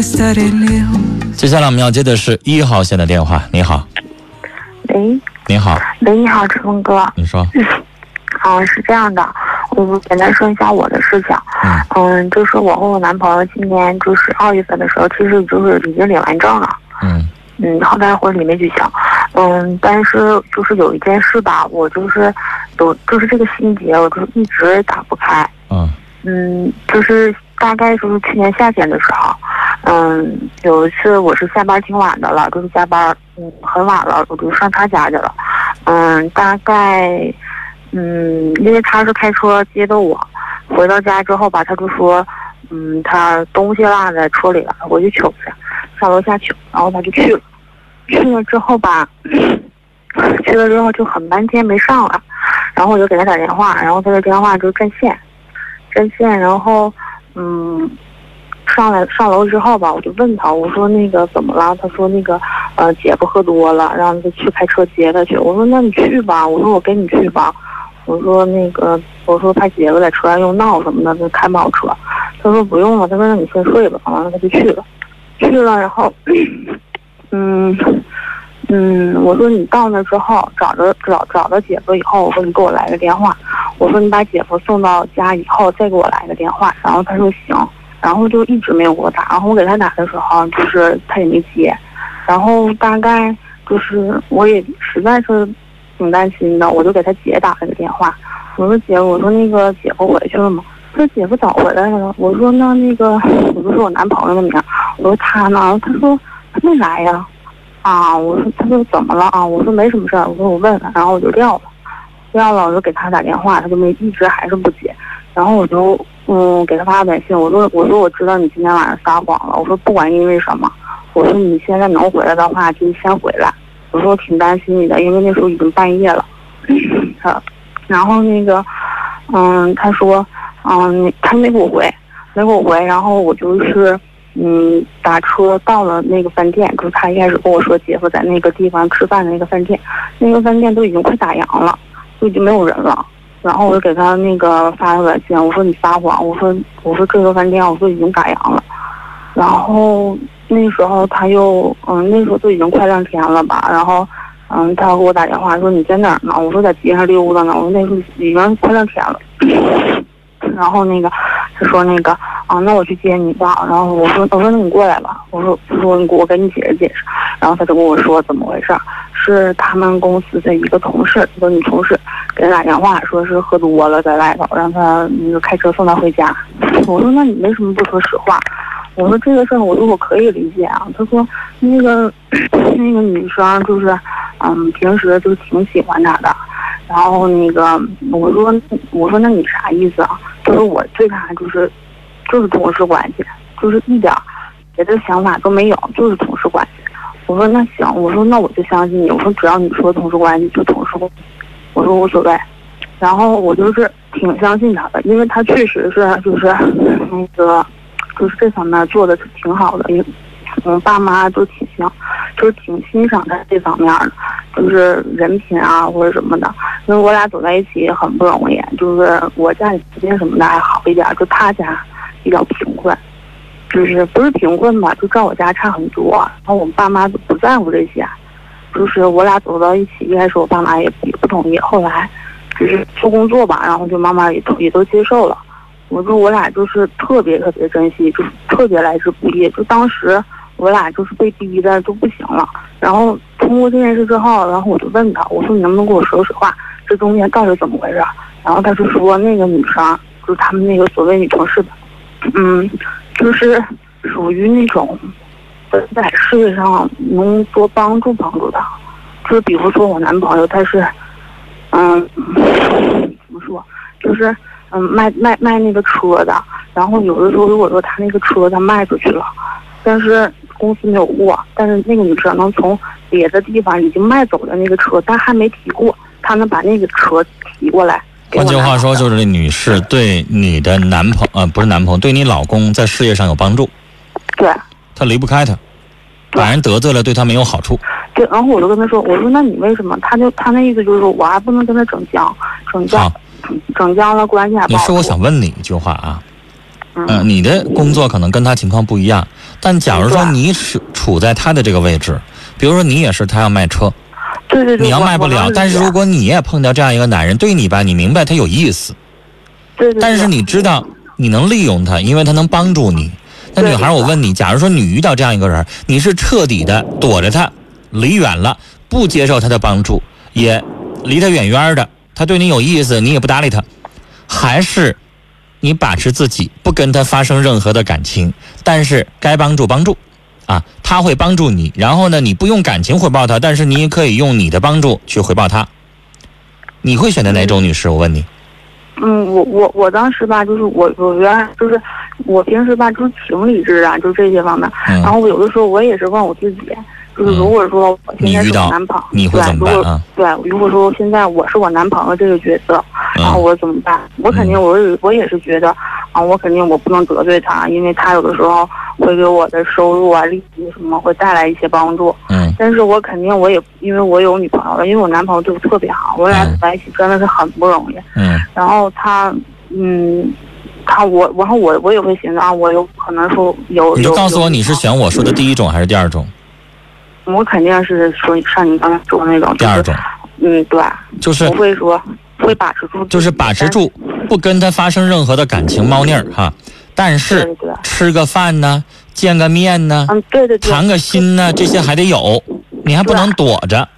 接下来我们要接的是一号线的电话。你好，喂，你好，喂，你好，陈峰哥。你说，嗯，是这样的，我简单说一下我的事情。嗯嗯，就是我和我男朋友今年就是二月份的时候，其实就是已经领完证了。嗯嗯，后来婚礼没举行。嗯，但是就是有一件事吧，我就是有就是这个心结，我就一直打不开。嗯嗯，就是大概就是去年夏天的时候，嗯，有一次我是下班挺晚的了，就是加班，嗯，很晚了，我就上他家去了。嗯，大概，嗯，因为他是开车接的我，回到家之后吧，他就说，嗯，他东西落在车里了，我去取去，上楼下取，然后他就去了，去了之后吧，去了之后就很半天没上来，然后我就给他打电话，然后他的电话就占线。占线，然后，嗯，上来上楼之后吧，我就问他，我说那个怎么了？他说那个，呃，姐夫喝多了，让他去开车接他去。我说那你去吧，我说我跟你去吧，我说那个，我说怕姐夫在车上又闹什么的，就开不好车。他说不用了，他说那你先睡吧。完了他就去了，去了，然后，嗯。嗯，我说你到那之后找着找找着姐夫以后，我说你给我来个电话。我说你把姐夫送到家以后再给我来个电话。然后他说行，然后就一直没有给我打。然后我给他打的时候，就是他也没接。然后大概就是我也实在是挺担心的，我就给他姐打了个电话。我说姐，我说那个姐夫回去了吗？他说姐夫早回来了。我说那那个，我就说我男朋友的名。我说他呢？他说他没来呀。啊，我说，他说怎么了啊？我说没什么事儿，我说我问问，然后我就撂了，撂了，我就给他打电话，他就没一直还是不接，然后我就嗯给他发个短信，我说我说我知道你今天晚上撒谎了，我说不管因为什么，我说你现在能回来的话就先回来，我说我挺担心你的，因为那时候已经半夜了，然后那个嗯他说嗯他没给我回，没给我回，然后我就是。嗯，打车到了那个饭店，就是他一开始跟我说姐夫在那个地方吃饭的那个饭店，那个饭店都已经快打烊了，就已经没有人了。然后我就给他那个发了短信，我说你撒谎，我说我说这个饭店我说已经打烊了。然后那时候他又嗯那时候都已经快两天了吧，然后嗯他给我打电话说你在哪儿呢？我说在街上溜达呢，我说那时候已经快两天了。然后那个他说那个。啊，那我去接你吧。然后我说，我说那你过来吧。我说，我说我给你解释解释。然后他就跟我说怎么回事，是他们公司的一个同事，一个女同事给他打电话，说是喝多了在外头，让他那个开车送他回家。我说那你为什么不说实话？我说这个事儿，我说我可以理解啊。他说那个 那个女生就是，嗯，平时就挺喜欢他的。然后那个我说我说那你啥意思啊？他说我对他就是。就是同事关系，就是一点别的想法都没有，就是同事关系。我说那行，我说那我就相信你。我说只要你说同事关系就同事关系，我说无所谓。然后我就是挺相信他的，因为他确实是就是那个就是这方面做的挺好的，因为我爸妈都挺欣，就是挺欣赏他这方面的，就是人品啊或者什么的。因为我俩走在一起也很不容易，就是我家里条件什么的还好一点，就他家。比较贫困，就是不是贫困吧，就照我家差很多。然后我们爸妈都不在乎这些，就是我俩走到一起，一开始我爸妈也也不同意，后来只是做工作吧，然后就慢慢也都也都接受了。我说我俩就是特别特别珍惜，就是特别来之不易。就当时我俩就是被逼的都不行了。然后通过这件事之后，然后我就问他，我说你能不能跟我说实话，这中间到底怎么回事？然后他就说那个女生就是他们那个所谓女同事。嗯，就是属于那种在事业上能多帮助帮助他，就是比如说我男朋友他是，嗯，怎么说，就是嗯卖卖卖那个车的，然后有的时候如果说他那个车他卖出去了，但是公司没有货，但是那个女生能从别的地方已经卖走的那个车，但还没提过，他能把那个车提过来。换句话说，就是这女士对你的男朋呃不是男朋友，对你老公在事业上有帮助。对。他离不开他，把人得罪了，对他没有好处。对，然后我就跟他说：“我说那你为什么？”他就他那意思就是说我还不能跟他整僵，整僵，整僵了关系还不好。你是我想问你一句话啊，嗯、你的工作可能跟他情况不一样，但假如说你处处在他的这个位置，比如说你也是他要卖车，对对对，你要卖不了，但是如果你也碰到这样一个男人，对你吧，你明白他有意思，对对，但是你知道你能利用他，因为他能帮助你。那女孩，我问你，假如说你遇到这样一个人，你是彻底的躲着他，离远了，不接受他的帮助，也离他远远的，他对你有意思，你也不搭理他，还是你把持自己，不跟他发生任何的感情，但是该帮助帮助，啊，他会帮助你，然后呢，你不用感情回报他，但是你也可以用你的帮助去回报他。你会选择哪种女士？我问你。嗯，我我我当时吧，就是我我原来就是我平时吧，就是挺理智啊，就这些方面。嗯然后我有的时候我也是问我自己，就是如果说我现在是你遇到我男朋友，你会对如果怎么办啊？对，如果说现在我是我男朋友这个角色，然后嗯我怎么办？我肯定嗯我是我也是觉得啊，我肯定我不能得罪他，因为他有的时候会给我的收入啊、利息什么会带来一些帮助。嗯但是我肯定我也因为我有女朋友了，因为我男朋友对我特别好，我俩嗯。在一起真的是很不容易。嗯。然后他，嗯，他我，然后我我也会寻思啊，我有可能说有，你就告诉我你是选我说的第一种还是第二种？我肯定是说像你刚才说的那种，第二种就是、嗯，对，就是不会说会把持住，就是把持，住，不跟他发生任何的感情猫腻儿哈。但是吃个饭呢，见个面呢，嗯，对对对，谈个心呢，这些还得有，你还不能躲着，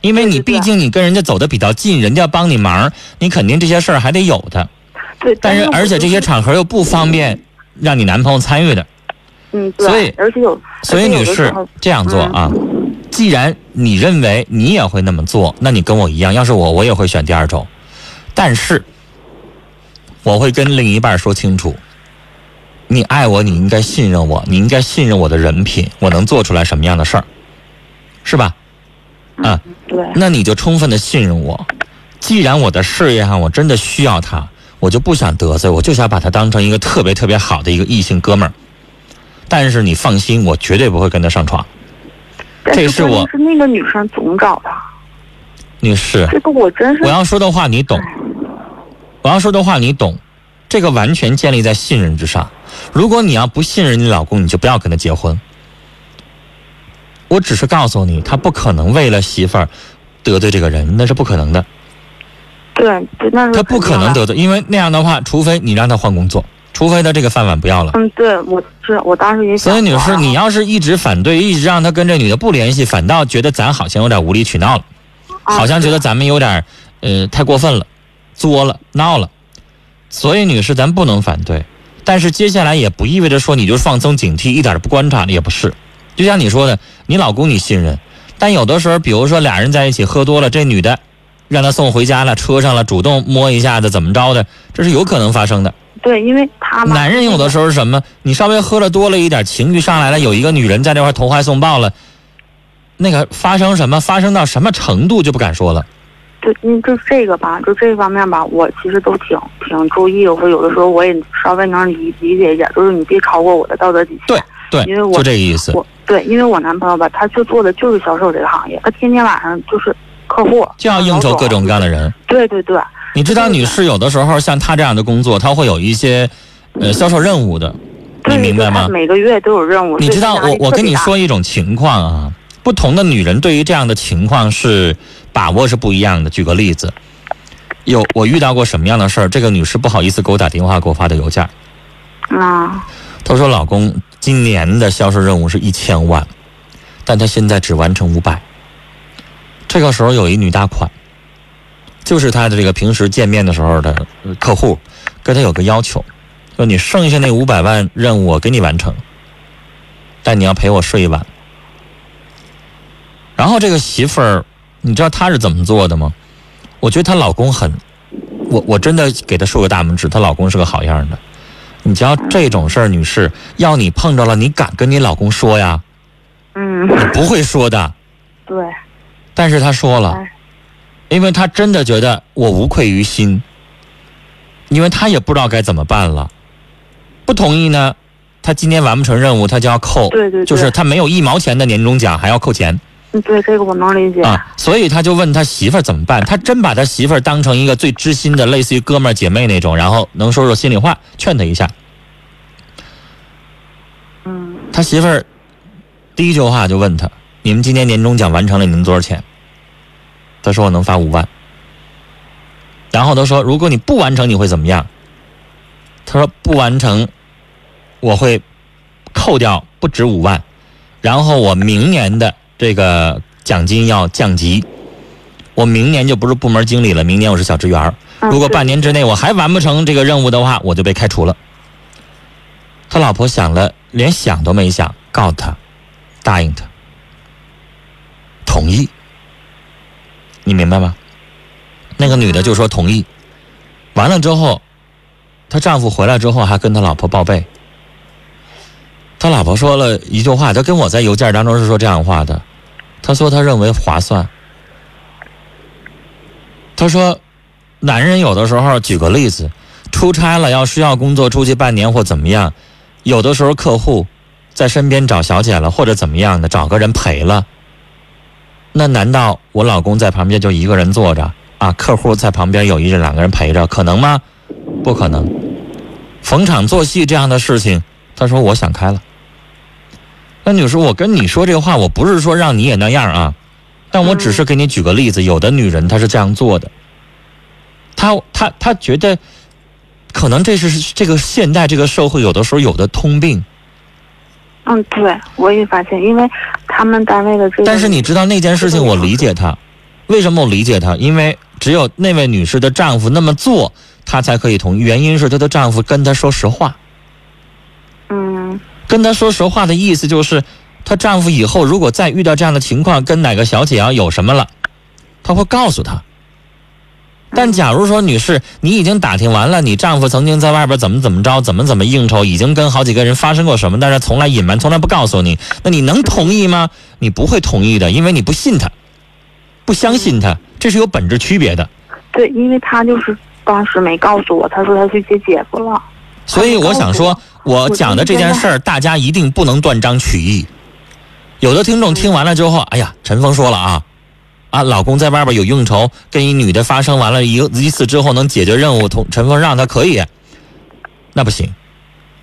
因为你毕竟你跟人家走的比较近，人家帮你忙，你肯定这些事儿还得有的。对，但是而且这些场合又不方便让你男朋友参与的，嗯，对，所以而且有，所以女士这样做啊。既然你认为你也会那么做，那你跟我一样，要是我，我也会选第二种。但是，我会跟另一半说清楚，你爱我，你应该信任我，你应该信任我的人品，我能做出来什么样的事儿，是吧？啊，对，那你就充分的信任我。既然我的事业上我真的需要他，我就不想得罪，我就想把他当成一个特别特别好的一个异性哥们儿。但是你放心，我绝对不会跟他上床。这是我是那个女生总找他，女士，这个我真是我要说的话你懂，我要说的话你懂，这个完全建立在信任之上。如果你要不信任你老公，你就不要跟他结婚。我只是告诉你，他不可能为了媳妇儿得罪这个人，那是不可能的。对对，那他不可能得罪，因为那样的话，除非你让他换工作，除非他这个饭碗不要了。嗯，对，我是我当时也想所以，女士，你要是一直反对，一直让他跟这女的不联系，反倒觉得咱好像有点无理取闹了，啊好像觉得咱们有点呃太过分了，作了，闹了。所以，女士，咱不能反对，但是接下来也不意味着说你就放松警惕，一点都不观察，也不是。就像你说的，你老公你信任，但有的时候，比如说俩人在一起喝多了，这女的让他送回家了，车上了，主动摸一下子，怎么着的，这是有可能发生的。对，因为他男人有的时候是什么？你稍微喝了多了一点，情绪上来了，有一个女人在这块投怀送抱了，那个发生什么，发生到什么程度就不敢说了。对，嗯，就这个吧，就这方面吧，我其实都挺挺注意，我有的时候我也稍微能理理解一点，就是你别超过我的道德底线。对对因为，我就这个意思。我对，因为我男朋友吧，他就做的就是销售这个行业，他天天晚上就是客户，就要应酬各种各样的人。对对对，你知道，女士有的时候像她这样的工作，她会有一些呃销售任务的，你明白吗？每个月都有任务。你知道，我我跟你说一种情况啊，不同的女人对于这样的情况是把握是不一样的。举个例子，有我遇到过什么样的事儿？这个女士不好意思给我打电话，给我发的邮件。啊，她说：“老公，今年的销售任务是一千万，但她现在只完成五百。这个时候有一女大款，就是她的这个平时见面的时候的呃客户，跟她有个要求，说你剩下那五百万任务我给你完成，但你要陪我睡一晚。然后这个媳妇儿，你知道她是怎么做的吗？我觉得她老公很，我我真的给她竖个大拇指，她老公是个好样的。你知道这种事儿，女士，要你碰着了，你敢跟你老公说呀？嗯，你不会说的，对，但是她说了哎，因为她真的觉得我无愧于心，因为她也不知道该怎么办了。不同意呢，她今天完不成任务，她就要扣，对对对就是她没有一毛钱的年终奖，还要扣钱嗯对这个我能理解。啊。所以他就问他媳妇儿怎么办，他真把他媳妇儿当成一个最知心的，类似于哥们儿姐妹那种，然后能说说心里话，劝他一下。嗯他媳妇儿第一句话就问他：“你们今年年终奖完成了，你能多少钱？”他说：“我能发五万。”然后他说：“如果你不完成，你会怎么样？”他说：“不完成，我会扣掉不止五万，然后我明年的这个奖金要降级，我明年就不是部门经理了，明年我是小职员。如果半年之内我还完不成这个任务的话，我就被开除了。”他老婆想了，连想都没想，告诉他，答应他，同意。你明白吗？那个女的就说同意。完了之后，她丈夫回来之后还跟他老婆报备。他老婆说了一句话，他跟我在邮件当中是说这样话的。他说他认为划算。他说，男人有的时候，举个例子，出差了要需要工作出去半年或怎么样，有的时候客户在身边找小姐了或者怎么样的，找个人陪了。那难道我老公在旁边就一个人坐着啊？客户在旁边有一两个人陪着，可能吗？不可能。逢场作戏这样的事情，他说我想开了。那女士，我跟你说这话，我不是说让你也那样啊，但我只是给你举个例子。有的女人她是这样做的，她她她觉得，可能这是这个现代这个社会有的时候有的通病。嗯，对，我也发现，因为他们单位的这个。但是你知道那件事情，我理解她。为什么我理解她？因为只有那位女士的丈夫那么做，她才可以同意。原因是她的丈夫跟她说实话。嗯。跟她说实话的意思就是，她丈夫以后如果再遇到这样的情况，跟哪个小姐啊有什么了，她会告诉她。但假如说女士，你已经打听完了，你丈夫曾经在外边怎么怎么着，怎么怎么应酬，已经跟好几个人发生过什么，但是从来隐瞒，从来不告诉你，那你能同意吗？你不会同意的，因为你不信他，不相信他，这是有本质区别的。对，因为他就是当时没告诉我，他说他去接姐夫了。所以我想说，我讲的这件事儿，大家一定不能断章取义。有的听众听完了之后，哎呀，陈峰说了啊，啊，老公在外边有应酬，跟一女的发生完了一一次之后能解决任务，同陈峰让他可以，那不行。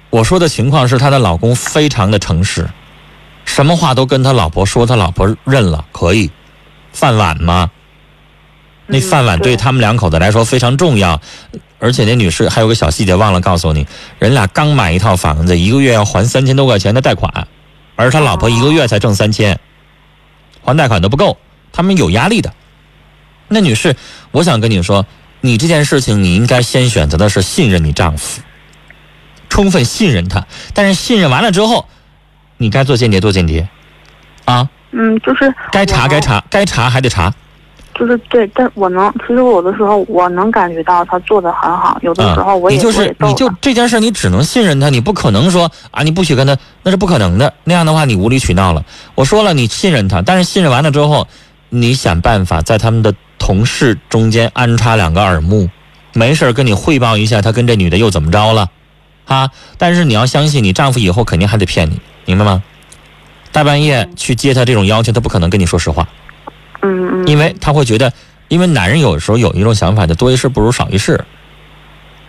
我说的情况是，她的老公非常的诚实，什么话都跟他老婆说，他老婆认了，可以。饭碗吗？那饭碗对他们两口子来说非常重要，而且那女士还有个小细节忘了告诉你，人俩刚买一套房子，一个月要还三千多块钱的贷款，而他老婆一个月才挣三千，还贷款都不够，他们有压力的。那女士，我想跟你说，你这件事情你应该先选择的是信任你丈夫，充分信任他，但是信任完了之后，你该做间谍做间谍，啊，嗯，就是该查该查，该查还得查。就是对，但我能，其实我有的时候我能感觉到他做的很好，有的时候我也、嗯、你就是你就这件事，你只能信任他，你不可能说啊，你不许跟他，那是不可能的。那样的话，你无理取闹了。我说了，你信任他，但是信任完了之后，你想办法在他们的同事中间安插两个耳目，没事跟你汇报一下他跟这女的又怎么着了，啊！但是你要相信，你丈夫以后肯定还得骗你，明白吗？大半夜去接他这种要求，他不可能跟你说实话。嗯嗯，因为他会觉得，因为男人有时候有一种想法，就多一事不如少一事。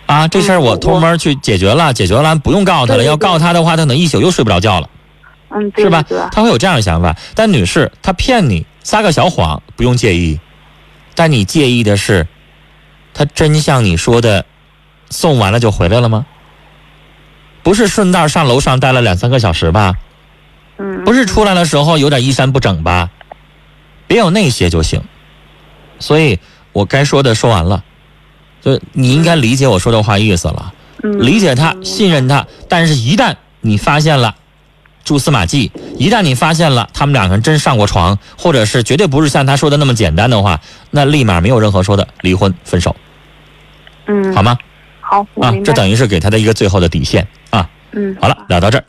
啊，这事儿我偷摸去解决了，解决了不用告他了。要告他的话，他可能一宿又睡不着觉了。嗯，是吧？他会有这样的想法。但女士，他骗你撒个小谎不用介意，但你介意的是，他真像你说的，送完了就回来了吗？不是顺道上楼上待了两三个小时吧？嗯，不是出来的时候有点衣衫不整吧？别有那些就行，所以我该说的说完了，就你应该理解我说的话意思了，嗯、理解他，信任他。但是，一旦你发现了蛛丝马迹，一旦你发现了他们两个人真上过床，或者是绝对不是像他说的那么简单的话，那立马没有任何说的离婚分手，嗯，好吗？好，啊，这等于是给他的一个最后的底线啊。嗯，好了，聊到这儿。